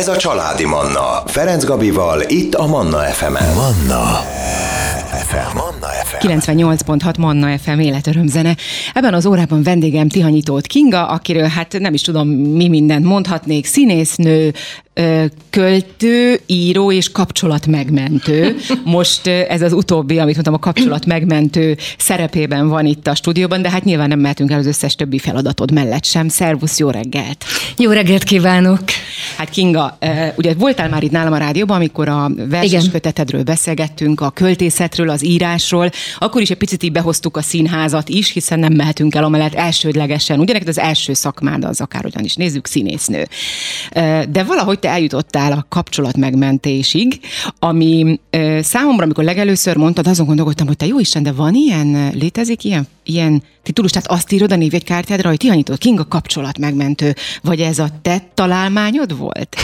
Ez a Családi Manna. Ferenc Gabival, itt a Manna FM-en. Manna FM. Manna FM. 98.6 Manna FM életörömzene. Ebben az órában vendégem Tihanyi Tóth Kinga, akiről hát nem is tudom mi mindent mondhatnék, színésznő, költő, író és kapcsolatmegmentő. Most ez az utóbbi, amit mondtam, a kapcsolatmegmentő szerepében van itt a stúdióban, de hát nyilván nem mehetünk el az összes többi feladatod mellett sem. Szervusz, jó reggelt! Jó reggelt kívánok! Hát Kinga, ugye voltál már itt nálam a rádióban, amikor a verses kötetedről beszélgettünk, a költészetről, az írásról, akkor is egy picit így behoztuk a színházat is, hiszen nem mehetünk el amellett elsődlegesen. Ugye neked az első szakmád az akárhogyan is nézzük, színésznő. De valahogy te eljutottál a kapcsolatmegmentésig, ami ö, számomra, amikor legelőször mondtad, azon gondolkodtam, hogy te jó Isten, de van ilyen, létezik ilyen, ilyen titulus, tehát azt írod a névjegykártyádra, hogy Tihanyitól Kinga kapcsolatmegmentő, vagy ez a te találmányod volt?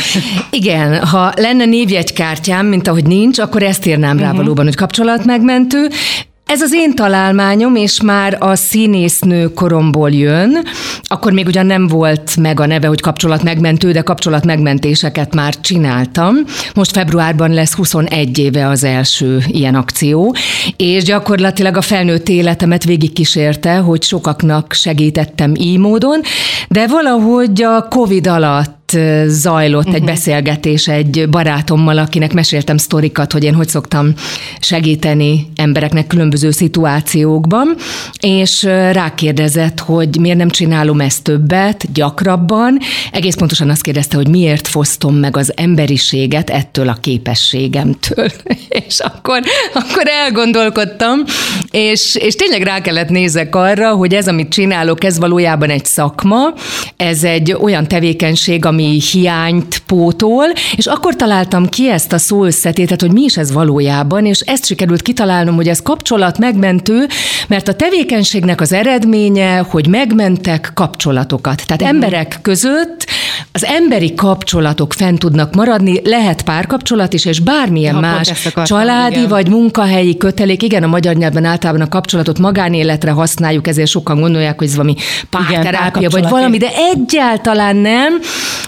Igen, ha lenne névjegykártyám, mint ahogy nincs, akkor ezt írnám rá valóban, hogy kapcsolatmegmentő. Ez az én találmányom, és már a színésznő koromból jön. Akkor még ugyan nem volt meg a neve, hogy kapcsolatmegmentő, de kapcsolatmegmentéseket már csináltam. Most februárban lesz 21 éve az első ilyen akció, és gyakorlatilag a felnőtt életemet végigkísérte, hogy sokaknak segítettem így módon, de valahogy a Covid alatt ö, zajlott uh-huh. egy beszélgetés egy barátommal, akinek meséltem sztorikat, hogy én hogy szoktam segíteni embereknek különböző szituációkban, és rákérdezett, hogy miért nem csinálom ezt többet, gyakrabban. Egész pontosan azt kérdezte, hogy miért fosztom meg az emberiséget ettől a képességemtől. és akkor, akkor elgondolkodtam, és, és tényleg rá kellett nézek arra, hogy ez, amit csinálok, ez valójában egy szakma, ez egy olyan tevékenység, ami hiányt pótol, és akkor találtam ki ezt a szó összetétet, hogy mi is ez valójában, és ezt sikerült kitalálnom, hogy ez kapcsolat megmentő, mert a tevékenységnek az eredménye, hogy megmentek kapcsolatokat. Tehát uh-huh. emberek között az emberi kapcsolatok fent tudnak maradni, lehet párkapcsolat is, és bármilyen Ha, más akartam, családi igen. vagy munkahelyi kötelék. Igen, a magyar nyelvben általában a kapcsolatot magánéletre használjuk, ezért sokan gondolják, hogy ez valami párterápia, vagy valami, de egyáltalán nem,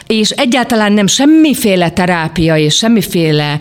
és egyáltalán nem semmiféle terápia és semmiféle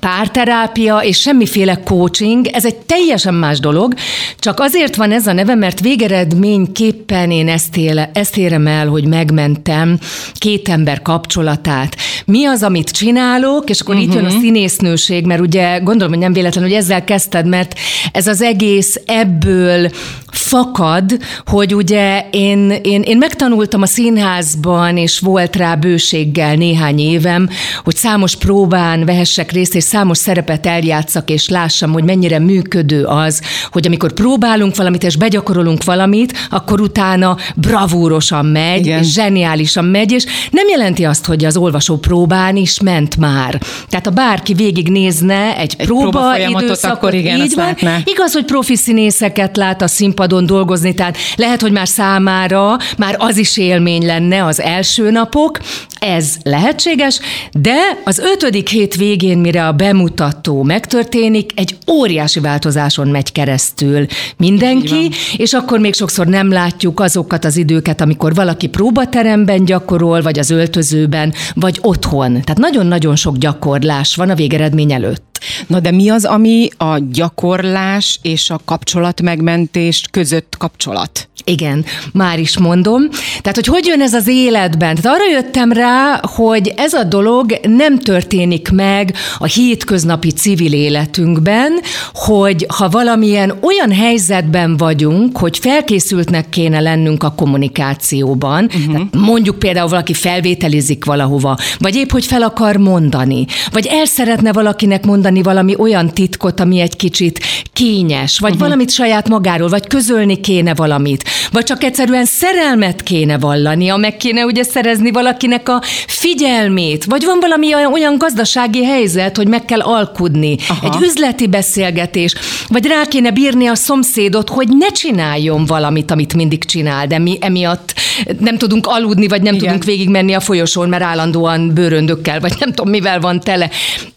párterápia és semmiféle coaching, ez egy teljesen más dolog, csak azért van ez a neve, mert végeredményképpen én ezt, éle, ezt érem el, hogy megmentem két ember kapcsolatát. Mi az, amit csinálok, és akkor uh-huh. itt jön a színésznőség, mert ugye gondolom, hogy nem véletlen, hogy ezzel kezdted, mert ez az egész ebből fakad, hogy ugye én, én, én megtanultam a színházban, és volt rá bőséggel néhány évem, hogy számos próbán vehessek részt, és számos szerepet eljátszak, és lássam, hogy mennyire működő az, hogy amikor próbálunk valamit, és begyakorolunk valamit, akkor utána bravúrosan megy, Igen. és zseniálisan megy, és nem jelenti azt, hogy az olvasó próbán is ment már. Tehát ha bárki végignézne egy, Egy próba időszakot, akkor igen, így van, látná. Igaz, hogy profi színészeket lát a színpadon dolgozni, tehát lehet, hogy már számára már az is élmény lenne az első napok, ez lehetséges, de az ötödik hét végén, mire a bemutató megtörténik, egy óriási változáson megy keresztül mindenki, és akkor még sokszor nem látjuk azokat az időket, amikor valaki próbateremben gyakorol, vagy az öltözőben, vagy otthon. Tehát nagyon-nagyon sok gyakorlás van a végeredmény előtt. Na de mi az, ami a gyakorlás és a kapcsolatmegmentés között kapcsolat? Igen, már is mondom. Tehát, hogy hogy jön ez az életben? Tehát arra jöttem rá, hogy ez a dolog nem történik meg a hétköznapi civil életünkben, hogy ha valamilyen olyan helyzetben vagyunk, hogy felkészültnek kéne lennünk a kommunikációban, uh-huh. tehát mondjuk például valaki felvételizik valahova, vagy épp, hogy fel akar mondani, vagy el szeretne valakinek mondani valami olyan titkot, ami egy kicsit kényes, vagy uh-huh. valamit saját magáról, vagy közölni kéne valamit, vagy csak egyszerűen szerelmet kéne vallania, meg kéne ugye szerezni valakinek a figyelmét, vagy van valami olyan, olyan gazdasági helyzet, hogy meg kell alkudni, Aha. egy üzleti beszélgetés, vagy rá kéne bírni a szomszédot, hogy ne csináljon valamit, amit mindig csinál, de mi emiatt nem tudunk aludni, vagy nem Igen. tudunk végigmenni a folyosón, mert állandóan bőröndökkel, vagy nem tudom mivel van tele.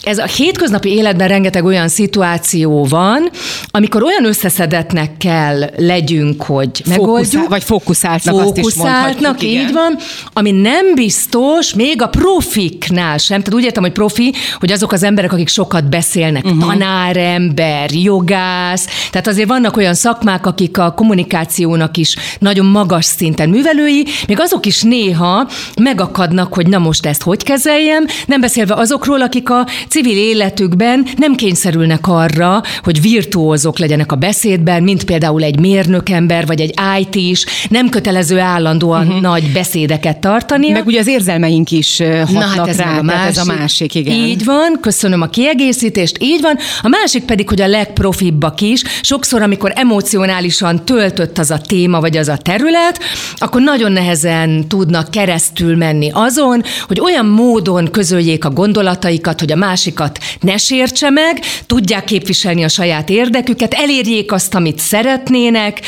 Ez a hétköznapi életben rengeteg olyan szituáció van, amikor olyan összeszedetnek kell legyünk, hogy megoldjuk. Vagy fókuszáltnak, fókuszáltnak azt is így van, ami nem biztos, még a profiknál sem. Tehát úgy értem, hogy profi, hogy azok az emberek, akik sokat beszélnek, uh-huh. tanárember, jogász, tehát azért vannak olyan szakmák, akik a kommunikációnak is nagyon magas szinten művelői, még azok is néha megakadnak, hogy na most ezt hogy kezeljem, nem beszélve azokról, akik a civil életükben nem kényszerülnek arra, hogy virtuózok legyenek a beszédben, mint például egy mérnökember, vagy egy IT is, nem kötelező állandóan uh-huh. nagy beszédeket tartani. Meg ugye az érzelmeink is hatnak Na, hát ez rá, a másik, ez a másik, igen. Így van, köszönöm a kiegészítést, így van. A másik pedig, hogy a legprofibbak is, sokszor, amikor emocionálisan töltött az a téma, vagy az a terület, akkor nagyon nehezen tudnak keresztül menni azon, hogy olyan módon közöljék a gondolataikat, hogy a másikat ne sértse meg, tudják képviselni a saját érdeküket, elérjék azt, amit szeretnének,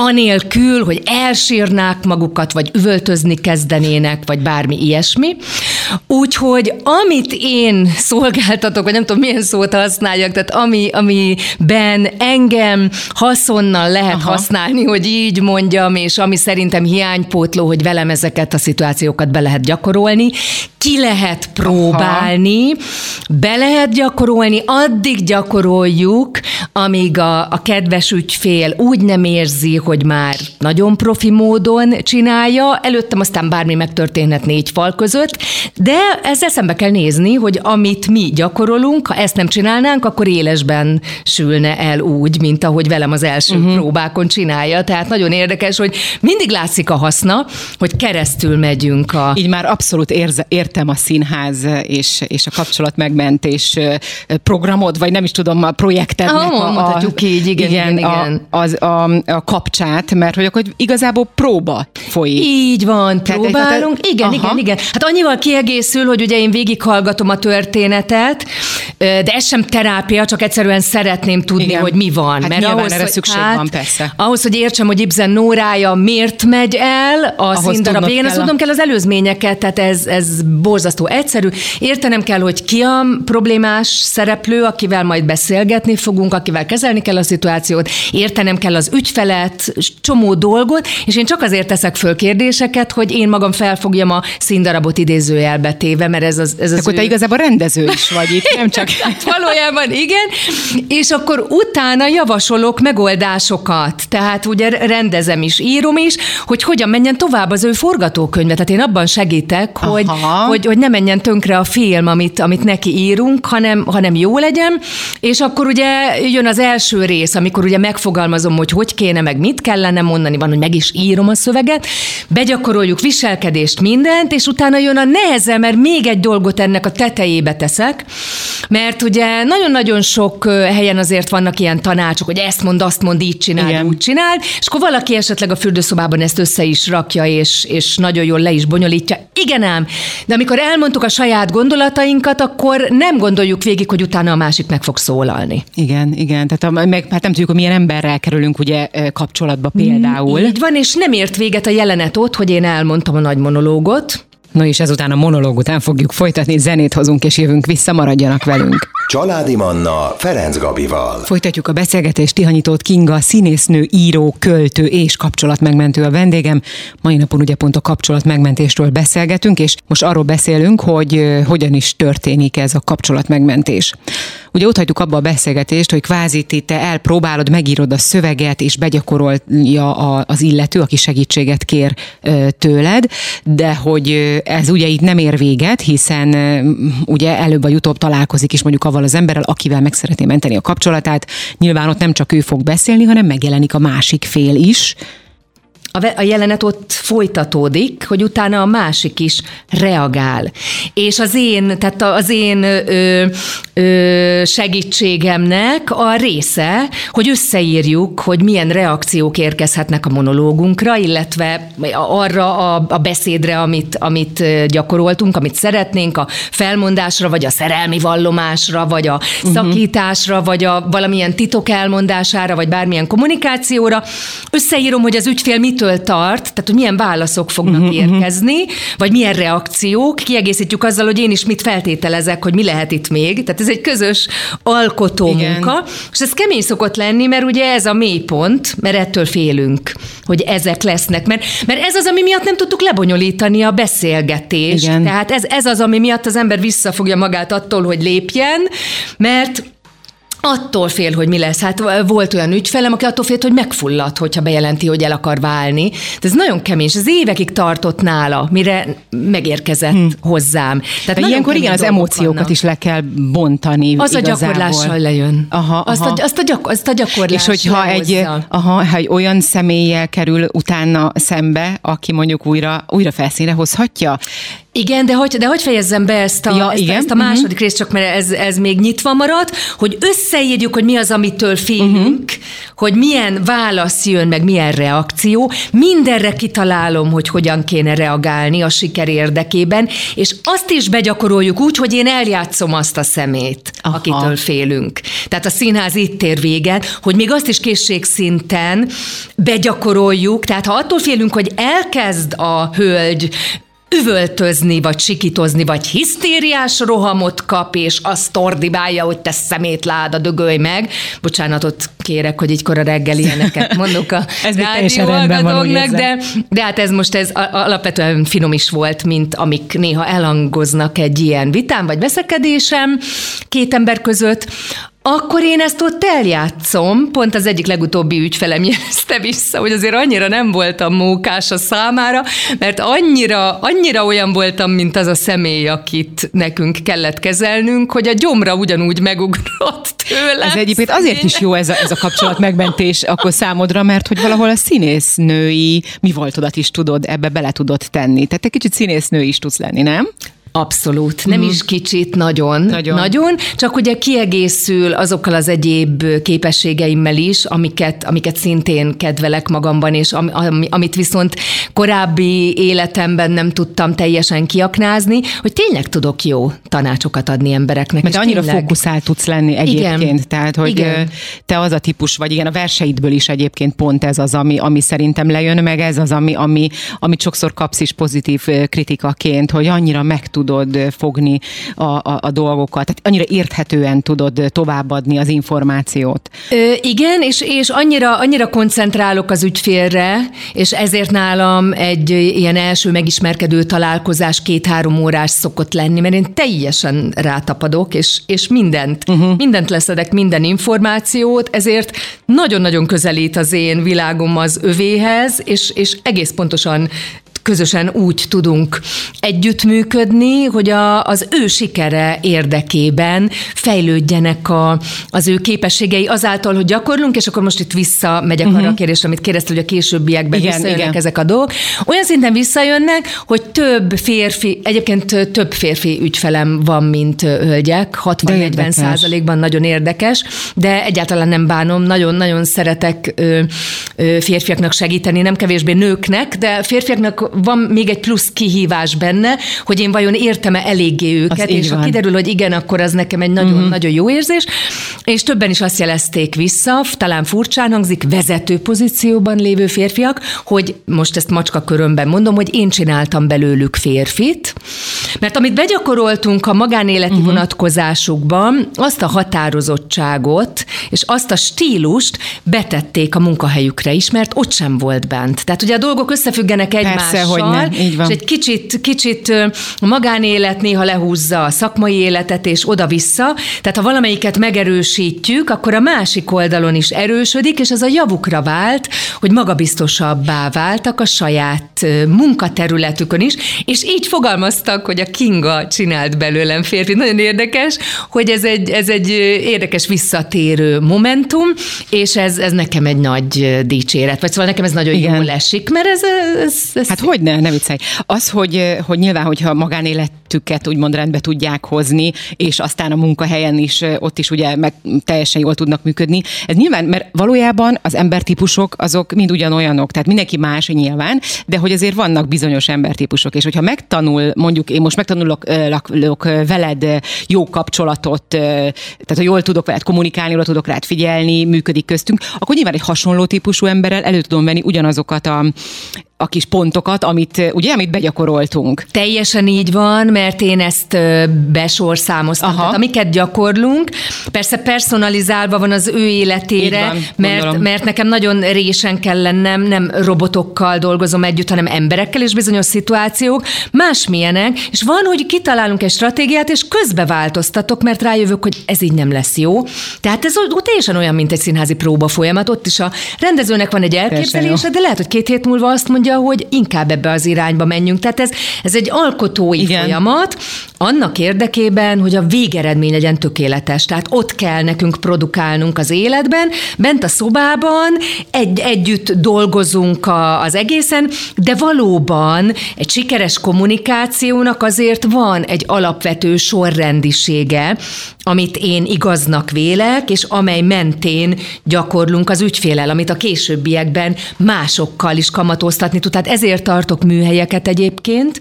anélkül, hogy elsírnák magukat, vagy üvöltözni kezdenének, vagy bármi ilyesmi. Úgyhogy amit én szolgáltatok, vagy nem tudom milyen szót használjak, tehát ami, amiben engem haszonnal lehet Aha. használni, hogy így mondjam, és ami szerintem hiánypótló, hogy velem ezeket a szituációkat be lehet gyakorolni, ki lehet próbálni, Aha. be lehet gyakorolni, addig gyakoroljuk, amíg a, a kedves ügyfél úgy nem érzi, hogy már nagyon profi módon csinálja, előttem aztán bármi megtörténhet négy fal között, de ezzel szembe kell nézni, hogy amit mi gyakorolunk, ha ezt nem csinálnánk, akkor élesben sülne el úgy, mint ahogy velem az első uh-huh. próbákon csinálja. Tehát nagyon érdekes, hogy mindig látszik a haszna, hogy keresztül megyünk a... Így már abszolút érze, értem a színház és, és a kapcsolat megmentés programod, vagy nem is tudom, a projektednek ah, a, mondhatjuk így, igen, igen, igen. A, az, a, a kapcsát, mert hogy akkor igazából próba folyik. Így van, próbálunk. Tehát, igen, aha. igen, igen. Hát annyival kiegészül, hogy ugye én végighallgatom a történetet, de ez sem terápia, csak egyszerűen szeretném tudni, igen. hogy mi van. Hát mert ahhoz, erre szükség hát, van, persze. Ahhoz, hogy értsem, hogy Ibsen Nórája miért megy el a színdarab végén, azt tudnom kell az előzményeket, tehát ez, ez borzasztó egyszerű. Értenem kell, hogy ki a problémás szereplő, akivel majd beszélgetni fogunk, akivel kezelni kell a szituációt, értenem kell az ügyfelet, csomó dolgot, és én csak azért teszek föl kérdéseket, hogy én magam felfogjam a színdarabot idézőjelbe téve, mert ez az, ez az Akkor ő... te igazából rendező is vagy itt, nem csak... hát valójában igen, és akkor utána javasolok megoldásokat, tehát ugye rendezem is, írom is, hogy hogyan menjen tovább az ő forgatókönyve. Tehát én abban segítek, hogy, hogy, hogy ne menjen tönkre a film, amit, amit neki írunk, hanem, hanem jó legyen, és akkor ugye jön az első rész, amikor ugye megfogalmazom, hogy hogy kéne, meg mit kellene mondani, van, hogy meg is írom a szöveget, begyakoroljuk viselkedést, mindent, és utána jön a neheze, mert még egy dolgot ennek a tetejébe teszek, mert ugye nagyon-nagyon sok helyen azért vannak ilyen tanácsok, hogy ezt mond, azt mond, így csinál, Igen. úgy csinál, és akkor valaki esetleg a fürdőszobában ezt össze is rakja, és, és nagyon jól le is bonyolítja. Igen ám, de amikor elmondtuk a saját gondolatainkat, akkor nem gondoljuk végig, hogy utána a másik meg fog szólalni. Igen, igen. Tehát a, meg, hát nem tudjuk, hogy milyen emberrel kerülünk ugye kapcsolatba például. Így van, és nem ért véget a jelenet ott, hogy én elmondtam a nagy monológot, No és ezután a monológ után fogjuk folytatni, zenét hozunk és jövünk vissza, maradjanak velünk. Családi Manna Ferenc Gabival. Folytatjuk a beszélgetést, Tihanyitót Kinga, színésznő, író, költő és kapcsolatmegmentő a vendégem. Mai napon ugye pont a kapcsolatmegmentésről beszélgetünk, és most arról beszélünk, hogy hogyan is történik ez a kapcsolatmegmentés. Ugye ott hagytuk abba a beszélgetést, hogy kvázi te elpróbálod, megírod a szöveget, és begyakorolja az illető, aki segítséget kér tőled, de hogy ez ugye itt nem ér véget, hiszen ugye előbb vagy utóbb találkozik is mondjuk avval az emberrel, akivel meg szeretné menteni a kapcsolatát. Nyilván ott nem csak ő fog beszélni, hanem megjelenik a másik fél is, a jelenet ott folytatódik, hogy utána a másik is reagál. És az én, tehát az én ö, ö, segítségemnek a része, hogy összeírjuk, hogy milyen reakciók érkezhetnek a monológunkra, illetve arra a, a beszédre, amit, amit gyakoroltunk, amit szeretnénk, a felmondásra, vagy a szerelmi vallomásra, vagy a uh-huh. szakításra, vagy a valamilyen titok elmondására, vagy bármilyen kommunikációra. Összeírom, hogy az ügyfél mit mitől tart, tehát hogy milyen válaszok fognak uh-huh, érkezni, vagy milyen reakciók, kiegészítjük azzal, hogy én is mit feltételezek, hogy mi lehet itt még. Tehát ez egy közös alkotó Igen. munka, és ez kemény szokott lenni, mert ugye ez a mélypont, mert ettől félünk, hogy ezek lesznek, mert, mert ez az, ami miatt nem tudtuk lebonyolítani a beszélgetést. Igen. Tehát ez, ez az, ami miatt az ember visszafogja magát attól, hogy lépjen, mert Attól fél, hogy mi lesz. Hát volt olyan ügyfelem, aki attól félt, hogy megfullad, hogyha bejelenti, hogy el akar válni. De ez nagyon kemény, és az évekig tartott nála, mire megérkezett hmm. hozzám. Tehát ilyenkor igen, az emóciókat vannak. is le kell bontani. Az igazából. a gyakorlással lejön. Aha, aha. Azt, a, azt, a gyak, azt a gyakorlás És hogyha egy, aha, ha egy olyan személlyel kerül utána szembe, aki mondjuk újra, újra felszínre hozhatja, igen, de hogy, de hogy fejezzem be ezt a, ja, ezt, igen. ezt a második uh-huh. részt, csak mert ez, ez még nyitva maradt, hogy összeírjuk, hogy mi az, amitől félünk, uh-huh. hogy milyen válasz jön, meg milyen reakció. Mindenre kitalálom, hogy hogyan kéne reagálni a siker érdekében, és azt is begyakoroljuk úgy, hogy én eljátszom azt a szemét, Aha. akitől félünk. Tehát a színház itt ér véget, hogy még azt is készségszinten begyakoroljuk, tehát ha attól félünk, hogy elkezd a hölgy üvöltözni, vagy sikitozni, vagy hisztériás rohamot kap, és azt tordibálja, hogy te szemétláda, dögölj meg. Bocsánatot kérek, hogy így kora reggel ilyeneket mondok a ez rádióhallgatóknak, de, de hát ez most ez alapvetően finom is volt, mint amik néha elhangoznak egy ilyen vitán vagy veszekedésem két ember között, akkor én ezt ott eljátszom, pont az egyik legutóbbi ügyfelem jelezte vissza, hogy azért annyira nem voltam mókás a számára, mert annyira, annyira olyan voltam, mint az a személy, akit nekünk kellett kezelnünk, hogy a gyomra ugyanúgy megugrott tőle. Ez egyébként azért is jó ez a, ez a kapcsolat megmentés akkor számodra, mert hogy valahol a színésznői mi voltodat is tudod, ebbe bele tudod tenni. Tehát egy kicsit színésznő is tudsz lenni, nem? Abszolút, nem mm. is kicsit, nagyon, nagyon. Nagyon, csak ugye kiegészül azokkal az egyéb képességeimmel is, amiket, amiket szintén kedvelek magamban, és am, amit viszont korábbi életemben nem tudtam teljesen kiaknázni, hogy tényleg tudok jó tanácsokat adni embereknek. Mert annyira tényleg... fókuszált tudsz lenni egyébként, igen. tehát hogy igen. te az a típus vagy, igen, a verseidből is egyébként pont ez az, ami, ami szerintem lejön, meg ez az, ami, ami, amit sokszor kapsz is pozitív kritikaként, hogy annyira meg tudod fogni a, a, a dolgokat, tehát annyira érthetően tudod továbbadni az információt. Ö, igen, és, és annyira, annyira koncentrálok az ügyfélre, és ezért nálam egy ilyen első megismerkedő találkozás két-három órás szokott lenni, mert én teljesen rátapadok, és, és mindent, uh-huh. mindent leszedek, minden információt, ezért nagyon-nagyon közelít az én világom az övéhez, és, és egész pontosan közösen úgy tudunk együttműködni, hogy a, az ő sikere érdekében fejlődjenek a, az ő képességei azáltal, hogy gyakorlunk, és akkor most itt visszamegyek uh-huh. arra a kérdésre, amit kérdezte, hogy a későbbiekben igen, visszajönnek igen. ezek a dolgok. Olyan szinten visszajönnek, hogy több férfi, egyébként több férfi ügyfelem van, mint hölgyek, 60-40 százalékban nagyon érdekes, de egyáltalán nem bánom, nagyon-nagyon szeretek ö, ö, férfiaknak segíteni, nem kevésbé nőknek, de férfiaknak van még egy plusz kihívás benne, hogy én vajon értem-e eléggé őket, az és ha kiderül, hogy igen, akkor az nekem egy nagyon, uh-huh. nagyon jó érzés, és többen is azt jelezték vissza, talán furcsán hangzik, vezető pozícióban lévő férfiak, hogy most ezt macska körömben mondom, hogy én csináltam belőlük férfit, mert amit begyakoroltunk a magánéleti uh-huh. vonatkozásukban, azt a határozottságot és azt a stílust betették a munkahelyükre is, mert ott sem volt bent. Tehát ugye a dolgok összefüggenek egymással, hogy van. és egy kicsit, kicsit a magánélet néha lehúzza a szakmai életet, és oda-vissza. Tehát ha valamelyiket megerősítjük, akkor a másik oldalon is erősödik, és ez a javukra vált, hogy magabiztosabbá váltak a saját munkaterületükön is, és így fogalmaztak, hogy a Kinga csinált belőlem férfi. Nagyon érdekes, hogy ez egy, ez egy érdekes visszatérő momentum, és ez, ez nekem egy nagy dicséret, vagy szóval nekem ez nagyon Igen. jól esik, mert ez, ez, ez Hát hogy ne, ne viccelj. Az, hogy, hogy nyilván, hogyha magánélet életüket úgymond rendbe tudják hozni, és aztán a munkahelyen is, ott is ugye meg teljesen jól tudnak működni. Ez nyilván, mert valójában az embertípusok azok mind ugyanolyanok, tehát mindenki más nyilván, de hogy azért vannak bizonyos embertípusok, és hogyha megtanul, mondjuk én most megtanulok lak, veled jó kapcsolatot, tehát ha jól tudok veled kommunikálni, jól tudok rád figyelni, működik köztünk, akkor nyilván egy hasonló típusú emberrel elő tudom venni ugyanazokat a a kis pontokat, amit ugye, amit begyakoroltunk. Teljesen így van, mert én ezt besorszámoztam. Tehát amiket gyakorlunk, persze personalizálva van az ő életére, van, mert, mert nekem nagyon résen kell lennem, nem robotokkal dolgozom együtt, hanem emberekkel és bizonyos szituációk, másmilyenek, és van, hogy kitalálunk egy stratégiát, és közbe változtatok, mert rájövök, hogy ez így nem lesz jó. Tehát ez ott teljesen olyan, mint egy színházi próba folyamat. Ott is a rendezőnek van egy elképzelése, de lehet, hogy két hét múlva azt mondja, mondja, hogy inkább ebbe az irányba menjünk. Tehát ez, ez egy alkotói Igen. folyamat, annak érdekében, hogy a végeredmény legyen tökéletes. Tehát ott kell nekünk produkálnunk az életben, bent a szobában, egy, együtt dolgozunk a, az egészen, de valóban egy sikeres kommunikációnak azért van egy alapvető sorrendisége, amit én igaznak vélek, és amely mentén gyakorlunk az ügyfélel, amit a későbbiekben másokkal is kamatoztatni tud. Tehát ezért tartok műhelyeket egyébként,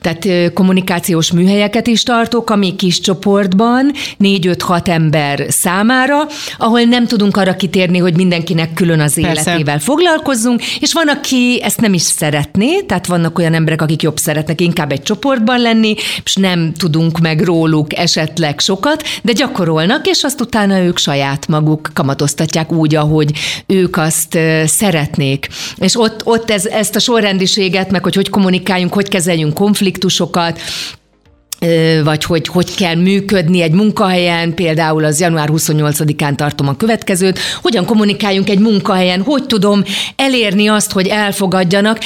tehát kommunikációs műhelyeket is tartok, ami kis csoportban, négy-öt-hat ember számára, ahol nem tudunk arra kitérni, hogy mindenkinek külön az Persze. életével foglalkozzunk, és van, aki ezt nem is szeretné, tehát vannak olyan emberek, akik jobb szeretnek inkább egy csoportban lenni, és nem tudunk meg róluk esetleg sokat, de gyakorolnak, és azt utána ők saját maguk kamatoztatják úgy, ahogy ők azt szeretnék. És ott, ott ez, ezt a sorrendiséget, meg hogy hogy kommunikáljunk, hogy kezeljünk konfliktusokat, vagy hogy hogy kell működni egy munkahelyen, például az január 28-án tartom a következőt, hogyan kommunikáljunk egy munkahelyen, hogy tudom elérni azt, hogy elfogadjanak.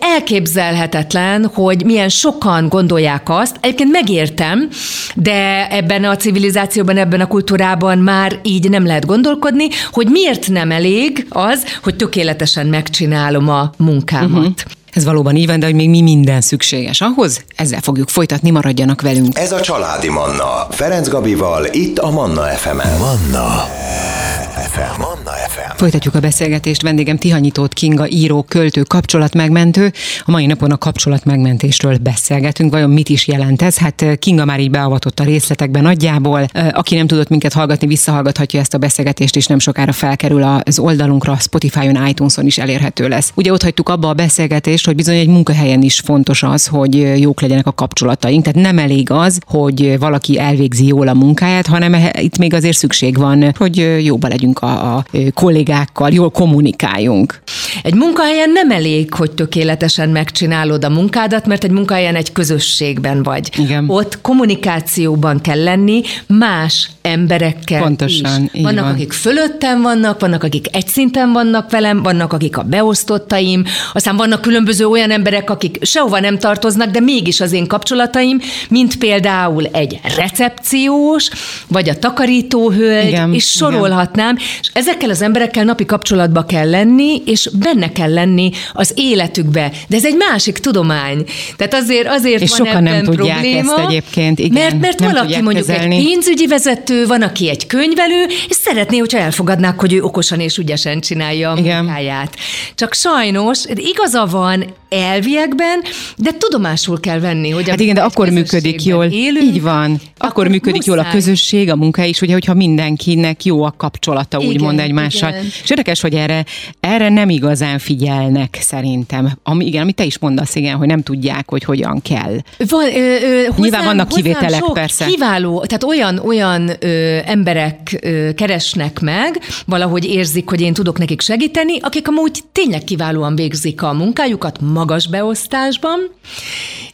Elképzelhetetlen, hogy milyen sokan gondolják azt, egyébként megértem, de ebben a civilizációban, ebben a kultúrában már így nem lehet gondolkodni, hogy miért nem elég az, hogy tökéletesen megcsinálom a munkámat. Uh-huh. Ez valóban így van, de hogy még mi minden szükséges ahhoz, ezzel fogjuk folytatni, maradjanak velünk. Ez a Családi Manna, Ferenc Gabival, itt a Manna FM-en. Manna FM. Manna FM. Folytatjuk a beszélgetést. Vendégem Tihanyítót Kinga, író, költő, kapcsolatmegmentő. A mai napon a kapcsolatmegmentésről beszélgetünk. Vajon mit is jelent ez? Hát eh, Kinga már így beavatott a részletekben nagyjából. Eh, aki nem tudott minket hallgatni, visszahallgathatja ezt a beszélgetést, és nem sokára felkerül az oldalunkra, Spotify-on, iTunes-on is elérhető lesz. Ugye ott hagytuk abba a beszélgetést, hogy bizony egy munkahelyen is fontos az, hogy jók legyenek a kapcsolataink. Tehát nem elég az, hogy valaki elvégzi jól a munkáját, hanem itt még azért szükség van, hogy jóba legyünk a, a kollégákkal, jól kommunikáljunk. Egy munkahelyen nem elég, hogy tökéletesen megcsinálod a munkádat, mert egy munkahelyen egy közösségben vagy. Igen. Ott kommunikációban kell lenni más emberekkel Pontosan, is. Vannak, van. akik fölöttem vannak, vannak, akik egy szinten vannak velem, vannak, akik a beosztottaim, aztán vannak különböző olyan emberek, akik sehova nem tartoznak, de mégis az én kapcsolataim, mint például egy recepciós, vagy a takarítóhölgy, igen, és sorolhatnám, igen. és ezekkel az emberekkel napi kapcsolatba kell lenni, és benne kell lenni az életükbe. De ez egy másik tudomány. Tehát azért, azért és van sokan ebben nem tudják probléma, ezt egyébként. Igen, mert, mert nem valaki mondjuk kezelni. egy pénzügyi vezető, van, aki egy könyvelő, és szeretné, hogyha elfogadnák, hogy ő okosan és ügyesen csinálja a Igen. munkáját. Csak sajnos igaza van elviekben, de tudomásul kell venni, hogy Hát igen, de akkor működik jól. Élünk, így van. Akkor, akkor működik muszáj. jól a közösség, a munka is, ugye, hogyha mindenkinek jó a kapcsolata, igen, úgymond egymással. Igen. És érdekes, hogy erre, erre nem igazán figyelnek szerintem. Ami, igen, amit te is mondasz, igen, hogy nem tudják, hogy hogyan kell. Van, ö, ö, hozzám, Nyilván vannak kivételek, sok persze. Kiváló, tehát olyan, olyan ö, emberek ö, keresnek meg, valahogy érzik, hogy én tudok nekik segíteni, akik amúgy tényleg kiválóan végzik a munkájukat, magas beosztásban,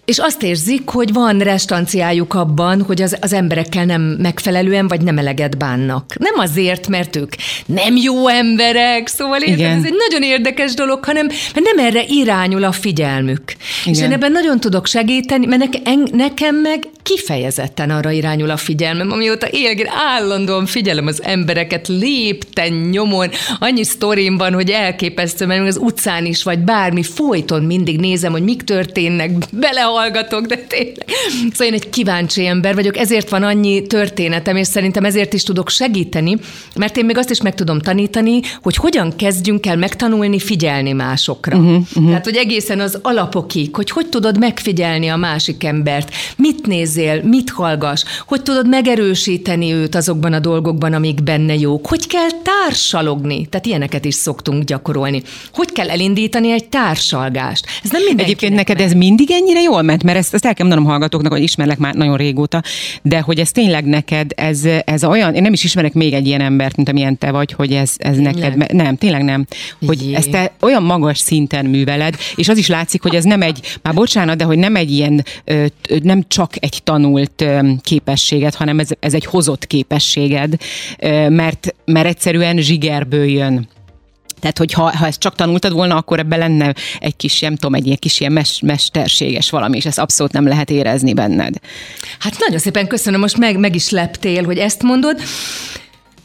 és azt érzik, hogy van restanciájuk abban, hogy az, az emberekkel nem megfelelően, vagy nem eleget bánnak. Nem azért, mert ők nem jó emberek, szóval Igen. ez egy nagyon érdekes dolog, hanem mert nem erre irányul a figyelmük. Igen. És én ebben nagyon tudok segíteni, mert nekem meg kifejezetten arra irányul a figyelmem, amióta élek, állandóan figyelem az embereket lépten, nyomon, annyi sztorim van, hogy elképesztő, mert az utcán is, vagy bármi, folyton mindig nézem, hogy mik történnek, belehallgatok, de tényleg. Szóval én egy kíváncsi ember vagyok, ezért van annyi történetem, és szerintem ezért is tudok segíteni, mert én még azt is meg tudom tanítani, hogy hogyan kezdjünk el megtanulni figyelni másokra. Uh-huh, uh-huh. Tehát, hogy egészen az alapokig, hogy hogy tudod megfigyelni a másik embert, mit nézzél, mit hallgass, hogy tudod megerősíteni őt azokban a dolgokban, amik benne jók, hogy kell társalogni, tehát ilyeneket is szoktunk gyakorolni. Hogy kell elindítani egy társalgást? Ez nem Egyébként neked ez mindig ennyire jól ment, mert ezt, ezt el kell mondanom hallgatóknak, hogy ismerlek már nagyon régóta, de hogy ez tényleg neked, ez, ez olyan, én nem is ismerek még egy ilyen embert, mint amilyen te vagy, hogy ez, ez neked, nem, tényleg nem, hogy Jé. ezt te olyan magas szinten műveled, és az is látszik, hogy ez nem egy, már bocsánat, de hogy nem egy ilyen, nem csak egy tanult képességed, hanem ez, ez egy hozott képességed, mert, mert egyszerűen zsigerből jön. Tehát, hogy ha, ha ezt csak tanultad volna, akkor ebben lenne egy kis, nem tudom, egy ilyen kis ilyen mes, mesterséges valami, és ezt abszolút nem lehet érezni benned. Hát nagyon szépen köszönöm, most meg, meg is leptél, hogy ezt mondod.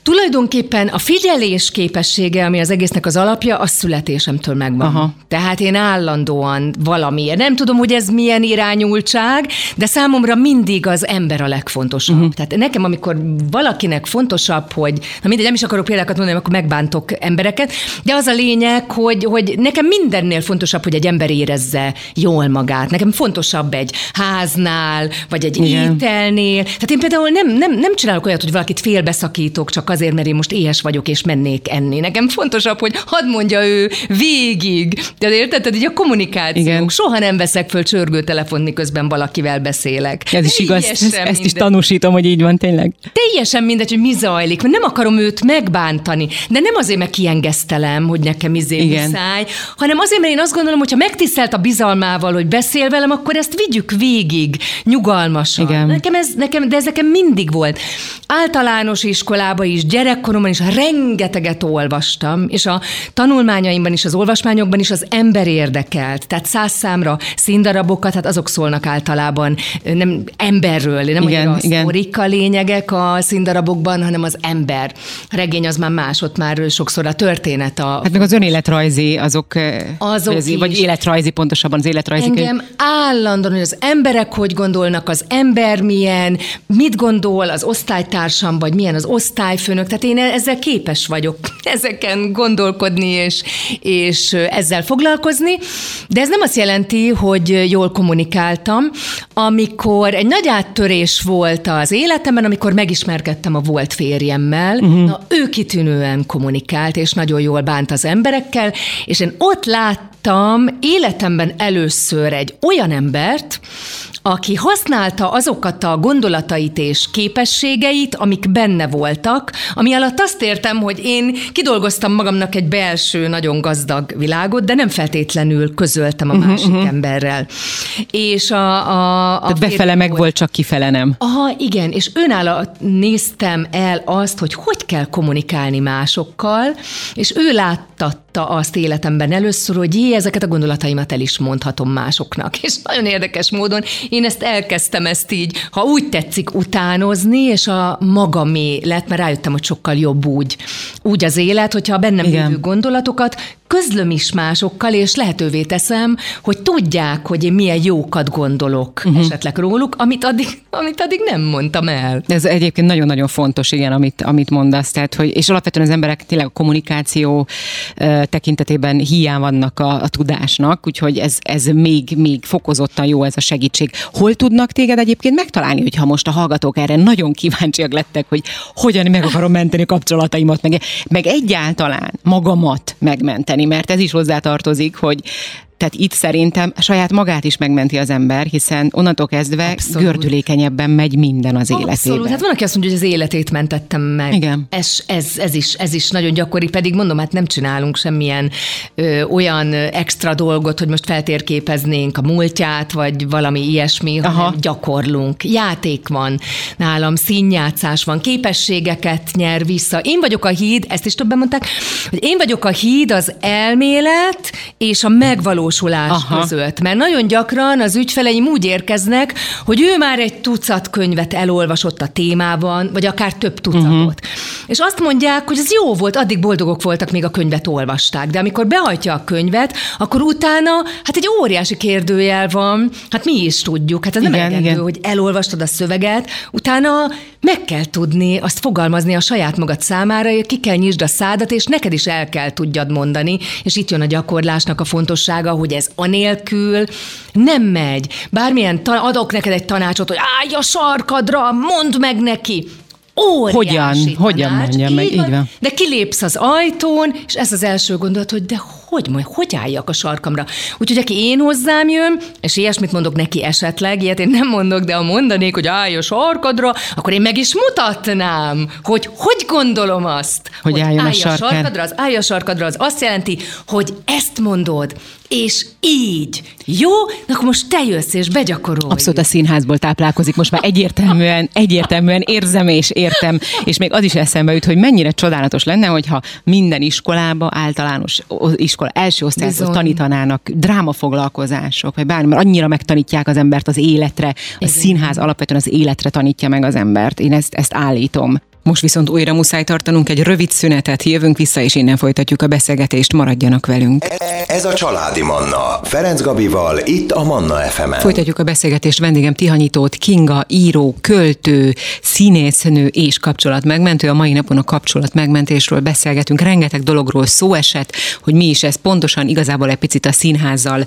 Tulajdonképpen a figyelés képessége, ami az egésznek az alapja, az születésemtől megvan. Aha. Tehát én állandóan valamiért. Nem tudom, hogy ez milyen irányultság, de számomra mindig az ember a legfontosabb. Uh-huh. Tehát nekem, amikor valakinek fontosabb, hogy, na mindegy, nem is akarok példákat mondani, akkor megbántok embereket, de az a lényeg, hogy, hogy nekem mindennél fontosabb, hogy egy ember érezze jól magát. Nekem fontosabb egy háznál, vagy egy Igen. ételnél. Tehát én például nem, nem, nem csinálok olyat, hogy valakit félbeszakítok, csak az azért, mert én most éhes vagyok, és mennék enni. Nekem fontosabb, hogy hadd mondja ő végig. De érted? Tehát így a kommunikáció. Igen. Soha nem veszek föl csörgőtelefon, miközben valakivel beszélek. Ez is igaz, ezt, ezt is tanúsítom, hogy így van tényleg. Teljesen mindegy, hogy mi zajlik, mert nem akarom őt megbántani. De nem azért, mert kiengesztelem, hogy nekem izé muszáj, hanem azért, mert én azt gondolom, hogy ha megtisztelt a bizalmával, hogy beszél velem, akkor ezt vigyük végig, nyugalmasan. Igen. Nekem ez, nekem, de ez nekem mindig volt. Általános iskolába is, gyerekkoromban is rengeteget olvastam, és a tanulmányaimban is, az olvasmányokban is az ember érdekelt. Tehát száz számra színdarabokat, hát azok szólnak általában nem emberről, nem igen, a igen. lényegek a színdarabokban, hanem az ember. A regény az már más, ott már sokszor a történet. A, hát meg az önéletrajzi, azok, azok az, vagy életrajzi, pontosabban az életrajzi. Engem könyv. állandóan, hogy az emberek hogy gondolnak, az ember milyen, mit gondol az osztálytársam, vagy milyen az osztályfőnök, önök. Tehát én ezzel képes vagyok ezeken gondolkodni és, és ezzel foglalkozni, de ez nem azt jelenti, hogy jól kommunikáltam. Amikor egy nagy áttörés volt az életemben, amikor megismerkedtem a volt férjemmel, uh-huh. na, ő kitűnően kommunikált, és nagyon jól bánt az emberekkel, és én ott láttam életemben először egy olyan embert, aki használta azokat a gondolatait és képességeit, amik benne voltak, ami alatt azt értem, hogy én kidolgoztam magamnak egy belső, nagyon gazdag világot, de nem feltétlenül közöltem a uh-huh, másik uh-huh. emberrel. És a... a, a Tehát befele meg volt, csak kifele nem. Aha, igen, és önállal néztem el azt, hogy hogy kell kommunikálni másokkal, és ő látta látta azt életemben először, hogy jé, ezeket a gondolataimat el is mondhatom másoknak. És nagyon érdekes módon én ezt elkezdtem ezt így, ha úgy tetszik, utánozni, és a magamé lett, mert rájöttem, hogy sokkal jobb úgy. Úgy az élet, hogyha a bennem lévő gondolatokat közlöm is másokkal, és lehetővé teszem, hogy tudják, hogy én milyen jókat gondolok uh-huh. esetleg róluk, amit addig, amit addig nem mondtam el. Ez egyébként nagyon-nagyon fontos, igen, amit, amit mondasz. Tehát, hogy, és alapvetően az emberek tényleg a kommunikáció tekintetében hiány vannak a, a tudásnak, úgyhogy ez, ez még, még fokozottan jó ez a segítség. Hol tudnak téged egyébként megtalálni, hogyha most a hallgatók erre nagyon kíváncsiak lettek, hogy hogyan meg akarom menteni kapcsolataimat, meg, meg egyáltalán magamat megmenteni, mert ez is hozzátartozik, hogy tehát itt szerintem saját magát is megmenti az ember, hiszen onnantól kezdve Abszolút. gördülékenyebben megy minden az életében. Abszolút. Hát van, aki azt mondja, hogy az életét mentettem meg. Igen. Ez, ez, ez, is, ez is nagyon gyakori, pedig mondom, hát nem csinálunk semmilyen ö, olyan extra dolgot, hogy most feltérképeznénk a múltját, vagy valami ilyesmi, Aha. hanem gyakorlunk. Játék van nálam, színjátszás van, képességeket nyer vissza. Én vagyok a híd, ezt is többen mondták, hogy én vagyok a híd az elmélet és a megvalósítás megvalósulás Aha. között. Mert nagyon gyakran az ügyfeleim úgy érkeznek, hogy ő már egy tucat könyvet elolvasott a témában, vagy akár több tucatot. Uh-huh. És azt mondják, hogy ez jó volt, addig boldogok voltak, még a könyvet olvasták. De amikor behajtja a könyvet, akkor utána, hát egy óriási kérdőjel van, hát mi is tudjuk, hát ez igen, nem igen. hogy elolvastad a szöveget, utána meg kell tudni azt fogalmazni a saját magad számára, ki kell nyisd a szádat, és neked is el kell tudjad mondani, és itt jön a gyakorlásnak a fontossága, hogy ez anélkül nem megy. Bármilyen adok neked egy tanácsot, hogy állj a sarkadra, mondd meg neki. Óriási hogyan, tanács, hogyan mondja meg, így van. De kilépsz az ajtón, és ez az első gondolat, hogy de hogy, hogy, hogy álljak a sarkamra. Úgyhogy aki én hozzám jön, és ilyesmit mondok neki esetleg, ilyet én nem mondok, de ha mondanék, hogy állj a sarkadra, akkor én meg is mutatnám, hogy hogy gondolom azt. Hogy, hogy álljon állj a, a sarkadra, az állj a sarkadra, az azt jelenti, hogy ezt mondod, és így. Jó? Na akkor most te jössz és begyakorolj. Abszolút a színházból táplálkozik, most már egyértelműen, egyértelműen érzem és értem, és még az is eszembe jut, hogy mennyire csodálatos lenne, hogyha minden iskolába, általános iskola első osztálytól tanítanának drámafoglalkozások, vagy bármi, mert annyira megtanítják az embert az életre, a Igen. színház alapvetően az életre tanítja meg az embert. Én ezt, ezt állítom. Most viszont újra muszáj tartanunk egy rövid szünetet, jövünk vissza, és innen folytatjuk a beszélgetést, maradjanak velünk. Ez a Családi Manna, Ferenc Gabival, itt a Manna fm -en. Folytatjuk a beszélgetést, vendégem Tihanyítót, Kinga, író, költő, színésznő és kapcsolat megmentő. A mai napon a kapcsolat megmentésről beszélgetünk, rengeteg dologról szó esett, hogy mi is ez pontosan igazából egy picit a színházzal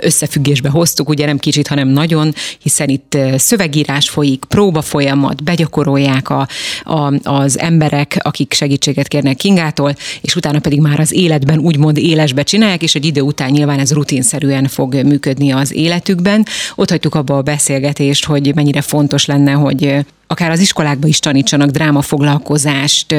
összefüggésbe hoztuk, ugye nem kicsit, hanem nagyon, hiszen itt szövegírás folyik, próba folyamat, begyakorolják a, a az emberek, akik segítséget kérnek Kingától, és utána pedig már az életben úgymond élesbe csinálják, és egy idő után nyilván ez rutinszerűen fog működni az életükben. Ott hagytuk abba a beszélgetést, hogy mennyire fontos lenne, hogy akár az iskolákban is tanítsanak drámafoglalkozást,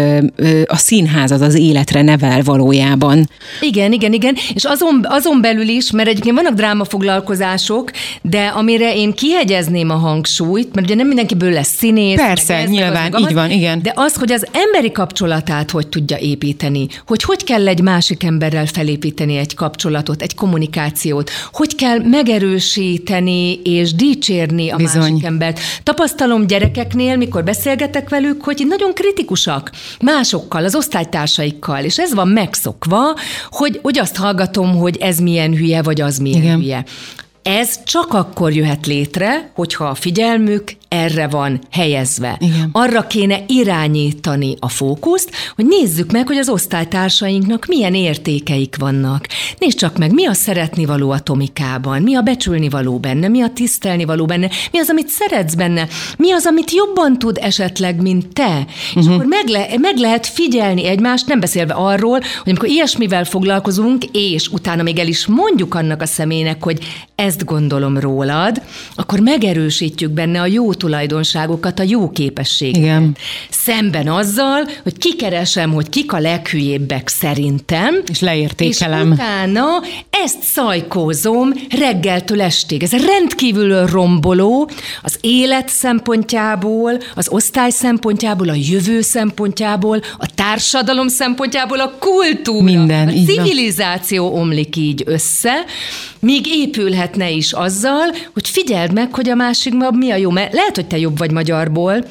a színház az az életre nevel valójában. Igen, igen, igen, és azon, azon belül is, mert egyébként vannak drámafoglalkozások, de amire én kihegyezném a hangsúlyt, mert ugye nem mindenkiből lesz színész. Persze, ez, nyilván, az, így van, igen. De az, hogy az emberi kapcsolatát hogy tudja építeni, hogy hogy kell egy másik emberrel felépíteni egy kapcsolatot, egy kommunikációt, hogy kell megerősíteni és dicsérni a Bizony. másik embert. Tapasztalom gyerekeknél, gyerekeknél, mikor beszélgetek velük, hogy nagyon kritikusak másokkal, az osztálytársaikkal, és ez van megszokva, hogy, hogy azt hallgatom, hogy ez milyen hülye, vagy az milyen Igen. hülye. Ez csak akkor jöhet létre, hogyha a figyelmük erre van helyezve. Igen. Arra kéne irányítani a fókuszt, hogy nézzük meg, hogy az osztálytársainknak milyen értékeik vannak. Nézd csak meg, mi a szeretni való a Tomikában, mi a becsülni való benne, mi a tisztelni való benne, mi az, amit szeretsz benne, mi az, amit jobban tud esetleg, mint te. Uh-huh. És mhm. akkor meg, le, meg lehet figyelni egymást, nem beszélve arról, hogy amikor ilyesmivel foglalkozunk, és utána még el is mondjuk annak a személynek, hogy ezt gondolom rólad, akkor megerősítjük benne a jó tulajdonságokat, a jó képességeket. Igen. Szemben azzal, hogy kikeresem, hogy kik a leghülyébbek szerintem. És leértékelem. És utána ezt szajkózom reggeltől estig. Ez rendkívül romboló az élet szempontjából, az osztály szempontjából, a jövő szempontjából, a társadalom szempontjából, a kultúra, Minden, a civilizáció omlik így össze, míg épülhetne is azzal, hogy figyeld meg, hogy a másikban mi a jó, mert lehet, hogy te jobb vagy magyarból,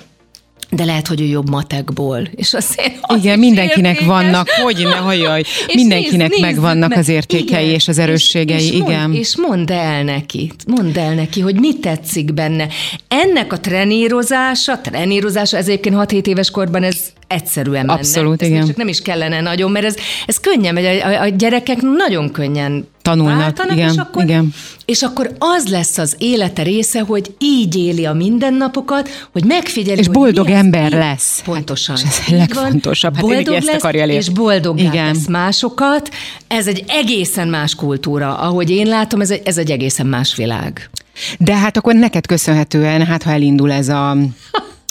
de lehet, hogy ő jobb matekból. És azért az Igen, mindenkinek értékes. vannak, hogy ne hajaj, mindenkinek nézd, megvannak nézd, az értékei igen, és az erősségei, és, és igen. Mond, és mondd el neki, mondd el neki, hogy mi tetszik benne. Ennek a trenírozása, trenírozása, ez egyébként 6-7 éves korban ez egyszerűen menne. Abszolút, ez igen. Csak nem is kellene nagyon, mert ez, ez könnyen megy, a, a gyerekek nagyon könnyen tanulnak, igen, és akkor, igen. És akkor az lesz az élete része, hogy így éli a mindennapokat, hogy megfigyeli, És boldog ember így. lesz. Pontosan. Hát, és ez a legfontosabb. Hát boldog ezt elérni. És boldog lesz másokat. Ez egy egészen más kultúra. Ahogy én látom, ez egy, ez egy egészen más világ. De hát akkor neked köszönhetően, hát ha elindul ez a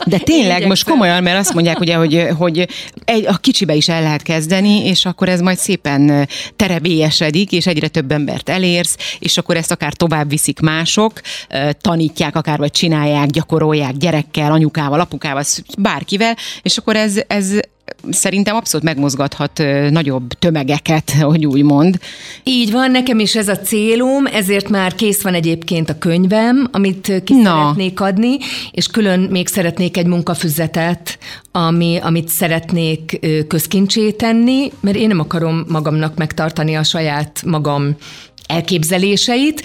de tényleg, Igyekszem. most komolyan, mert azt mondják ugye, hogy, hogy egy, a kicsibe is el lehet kezdeni, és akkor ez majd szépen terebélyesedik, és egyre több embert elérsz, és akkor ezt akár tovább viszik mások, tanítják akár, vagy csinálják, gyakorolják gyerekkel, anyukával, apukával, bárkivel, és akkor ez, ez szerintem abszolút megmozgathat nagyobb tömegeket, hogy úgy mond. Így van, nekem is ez a célom, ezért már kész van egyébként a könyvem, amit ki Na. szeretnék adni, és külön még szeretnék egy munkafüzetet, ami, amit szeretnék közkincsé tenni, mert én nem akarom magamnak megtartani a saját magam elképzeléseit,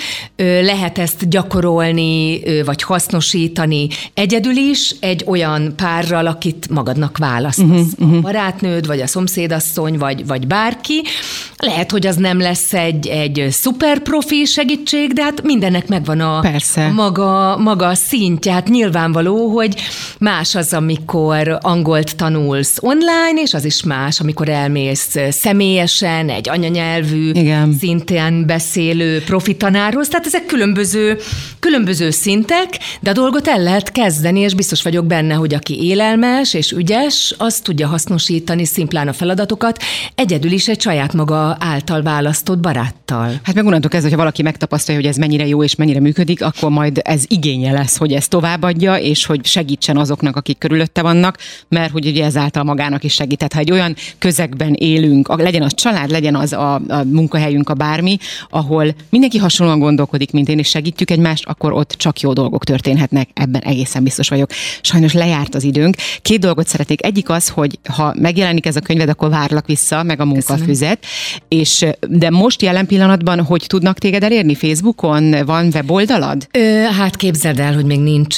lehet ezt gyakorolni, vagy hasznosítani egyedül is, egy olyan párral, akit magadnak választasz. Uh-huh, uh-huh. A barátnőd, vagy a szomszédasszony, vagy, vagy bárki. Lehet, hogy az nem lesz egy, egy szuper profi segítség, de hát mindennek megvan a, Persze. maga, maga a szintje. Hát nyilvánvaló, hogy más az, amikor angolt tanulsz online, és az is más, amikor elmész személyesen, egy anyanyelvű Igen. szinten beszél beszélő profi tanárhoz, tehát ezek különböző, különböző szintek, de a dolgot el lehet kezdeni, és biztos vagyok benne, hogy aki élelmes és ügyes, az tudja hasznosítani szimplán a feladatokat, egyedül is egy saját maga által választott baráttal. Hát meg onnantól kezdve, hogyha valaki megtapasztalja, hogy ez mennyire jó és mennyire működik, akkor majd ez igénye lesz, hogy ezt továbbadja, és hogy segítsen azoknak, akik körülötte vannak, mert hogy ugye ezáltal magának is segített. Ha egy olyan közegben élünk, legyen az család, legyen az a, a munkahelyünk, a bármi, ahol mindenki hasonlóan gondolkodik, mint én, és segítjük egymást, akkor ott csak jó dolgok történhetnek, ebben egészen biztos vagyok. Sajnos lejárt az időnk. Két dolgot szeretnék. Egyik az, hogy ha megjelenik ez a könyved, akkor várlak vissza, meg a munkafüzet. És, de most jelen pillanatban, hogy tudnak téged elérni? Facebookon van weboldalad? Ö, hát képzeld el, hogy még nincs.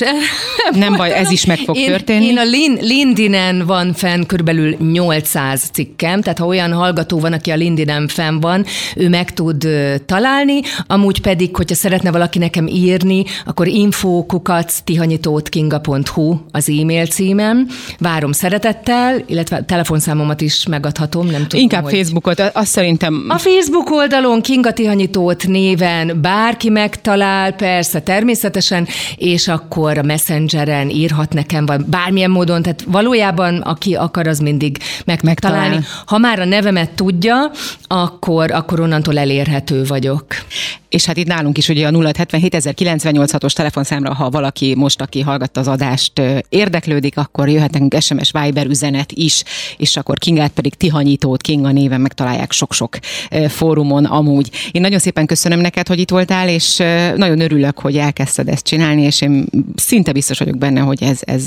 Nem baj, ez is meg fog én, történni. Én a Lin, LinkedIn van fenn körülbelül 800 cikkem, tehát ha olyan hallgató van, aki a LinkedIn fenn van, ő meg tud találni, amúgy pedig, hogyha szeretne valaki nekem írni, akkor info.tihanyitotkinga.hu az e-mail címem. Várom szeretettel, illetve telefonszámomat is megadhatom, nem tudom. Inkább hogy... Facebookot, azt szerintem... A Facebook oldalon Kinga Tihanyitót néven bárki megtalál, persze, természetesen, és akkor a Messengeren írhat nekem, vagy bármilyen módon, tehát valójában aki akar, az mindig meg megtalálni. Ha már a nevemet tudja, akkor, akkor onnantól elérhető vagy vagyok. És hát itt nálunk is ugye a 077 os telefonszámra, ha valaki most, aki hallgatta az adást, érdeklődik, akkor jöhet nekünk SMS Viber üzenet is, és akkor Kingát pedig Tihanyítót Kinga néven megtalálják sok-sok fórumon amúgy. Én nagyon szépen köszönöm neked, hogy itt voltál, és nagyon örülök, hogy elkezdted ezt csinálni, és én szinte biztos vagyok benne, hogy ez, ez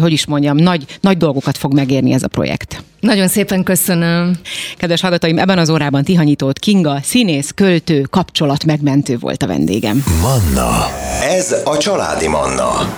hogy is mondjam, nagy, nagy dolgokat fog megérni ez a projekt. Nagyon szépen köszönöm. Kedves hallgatóim, ebben az órában Tihanyítót Kinga, színész, költő, kapcsolat megmentő volt a vendégem. Manna. Ez a családi Manna.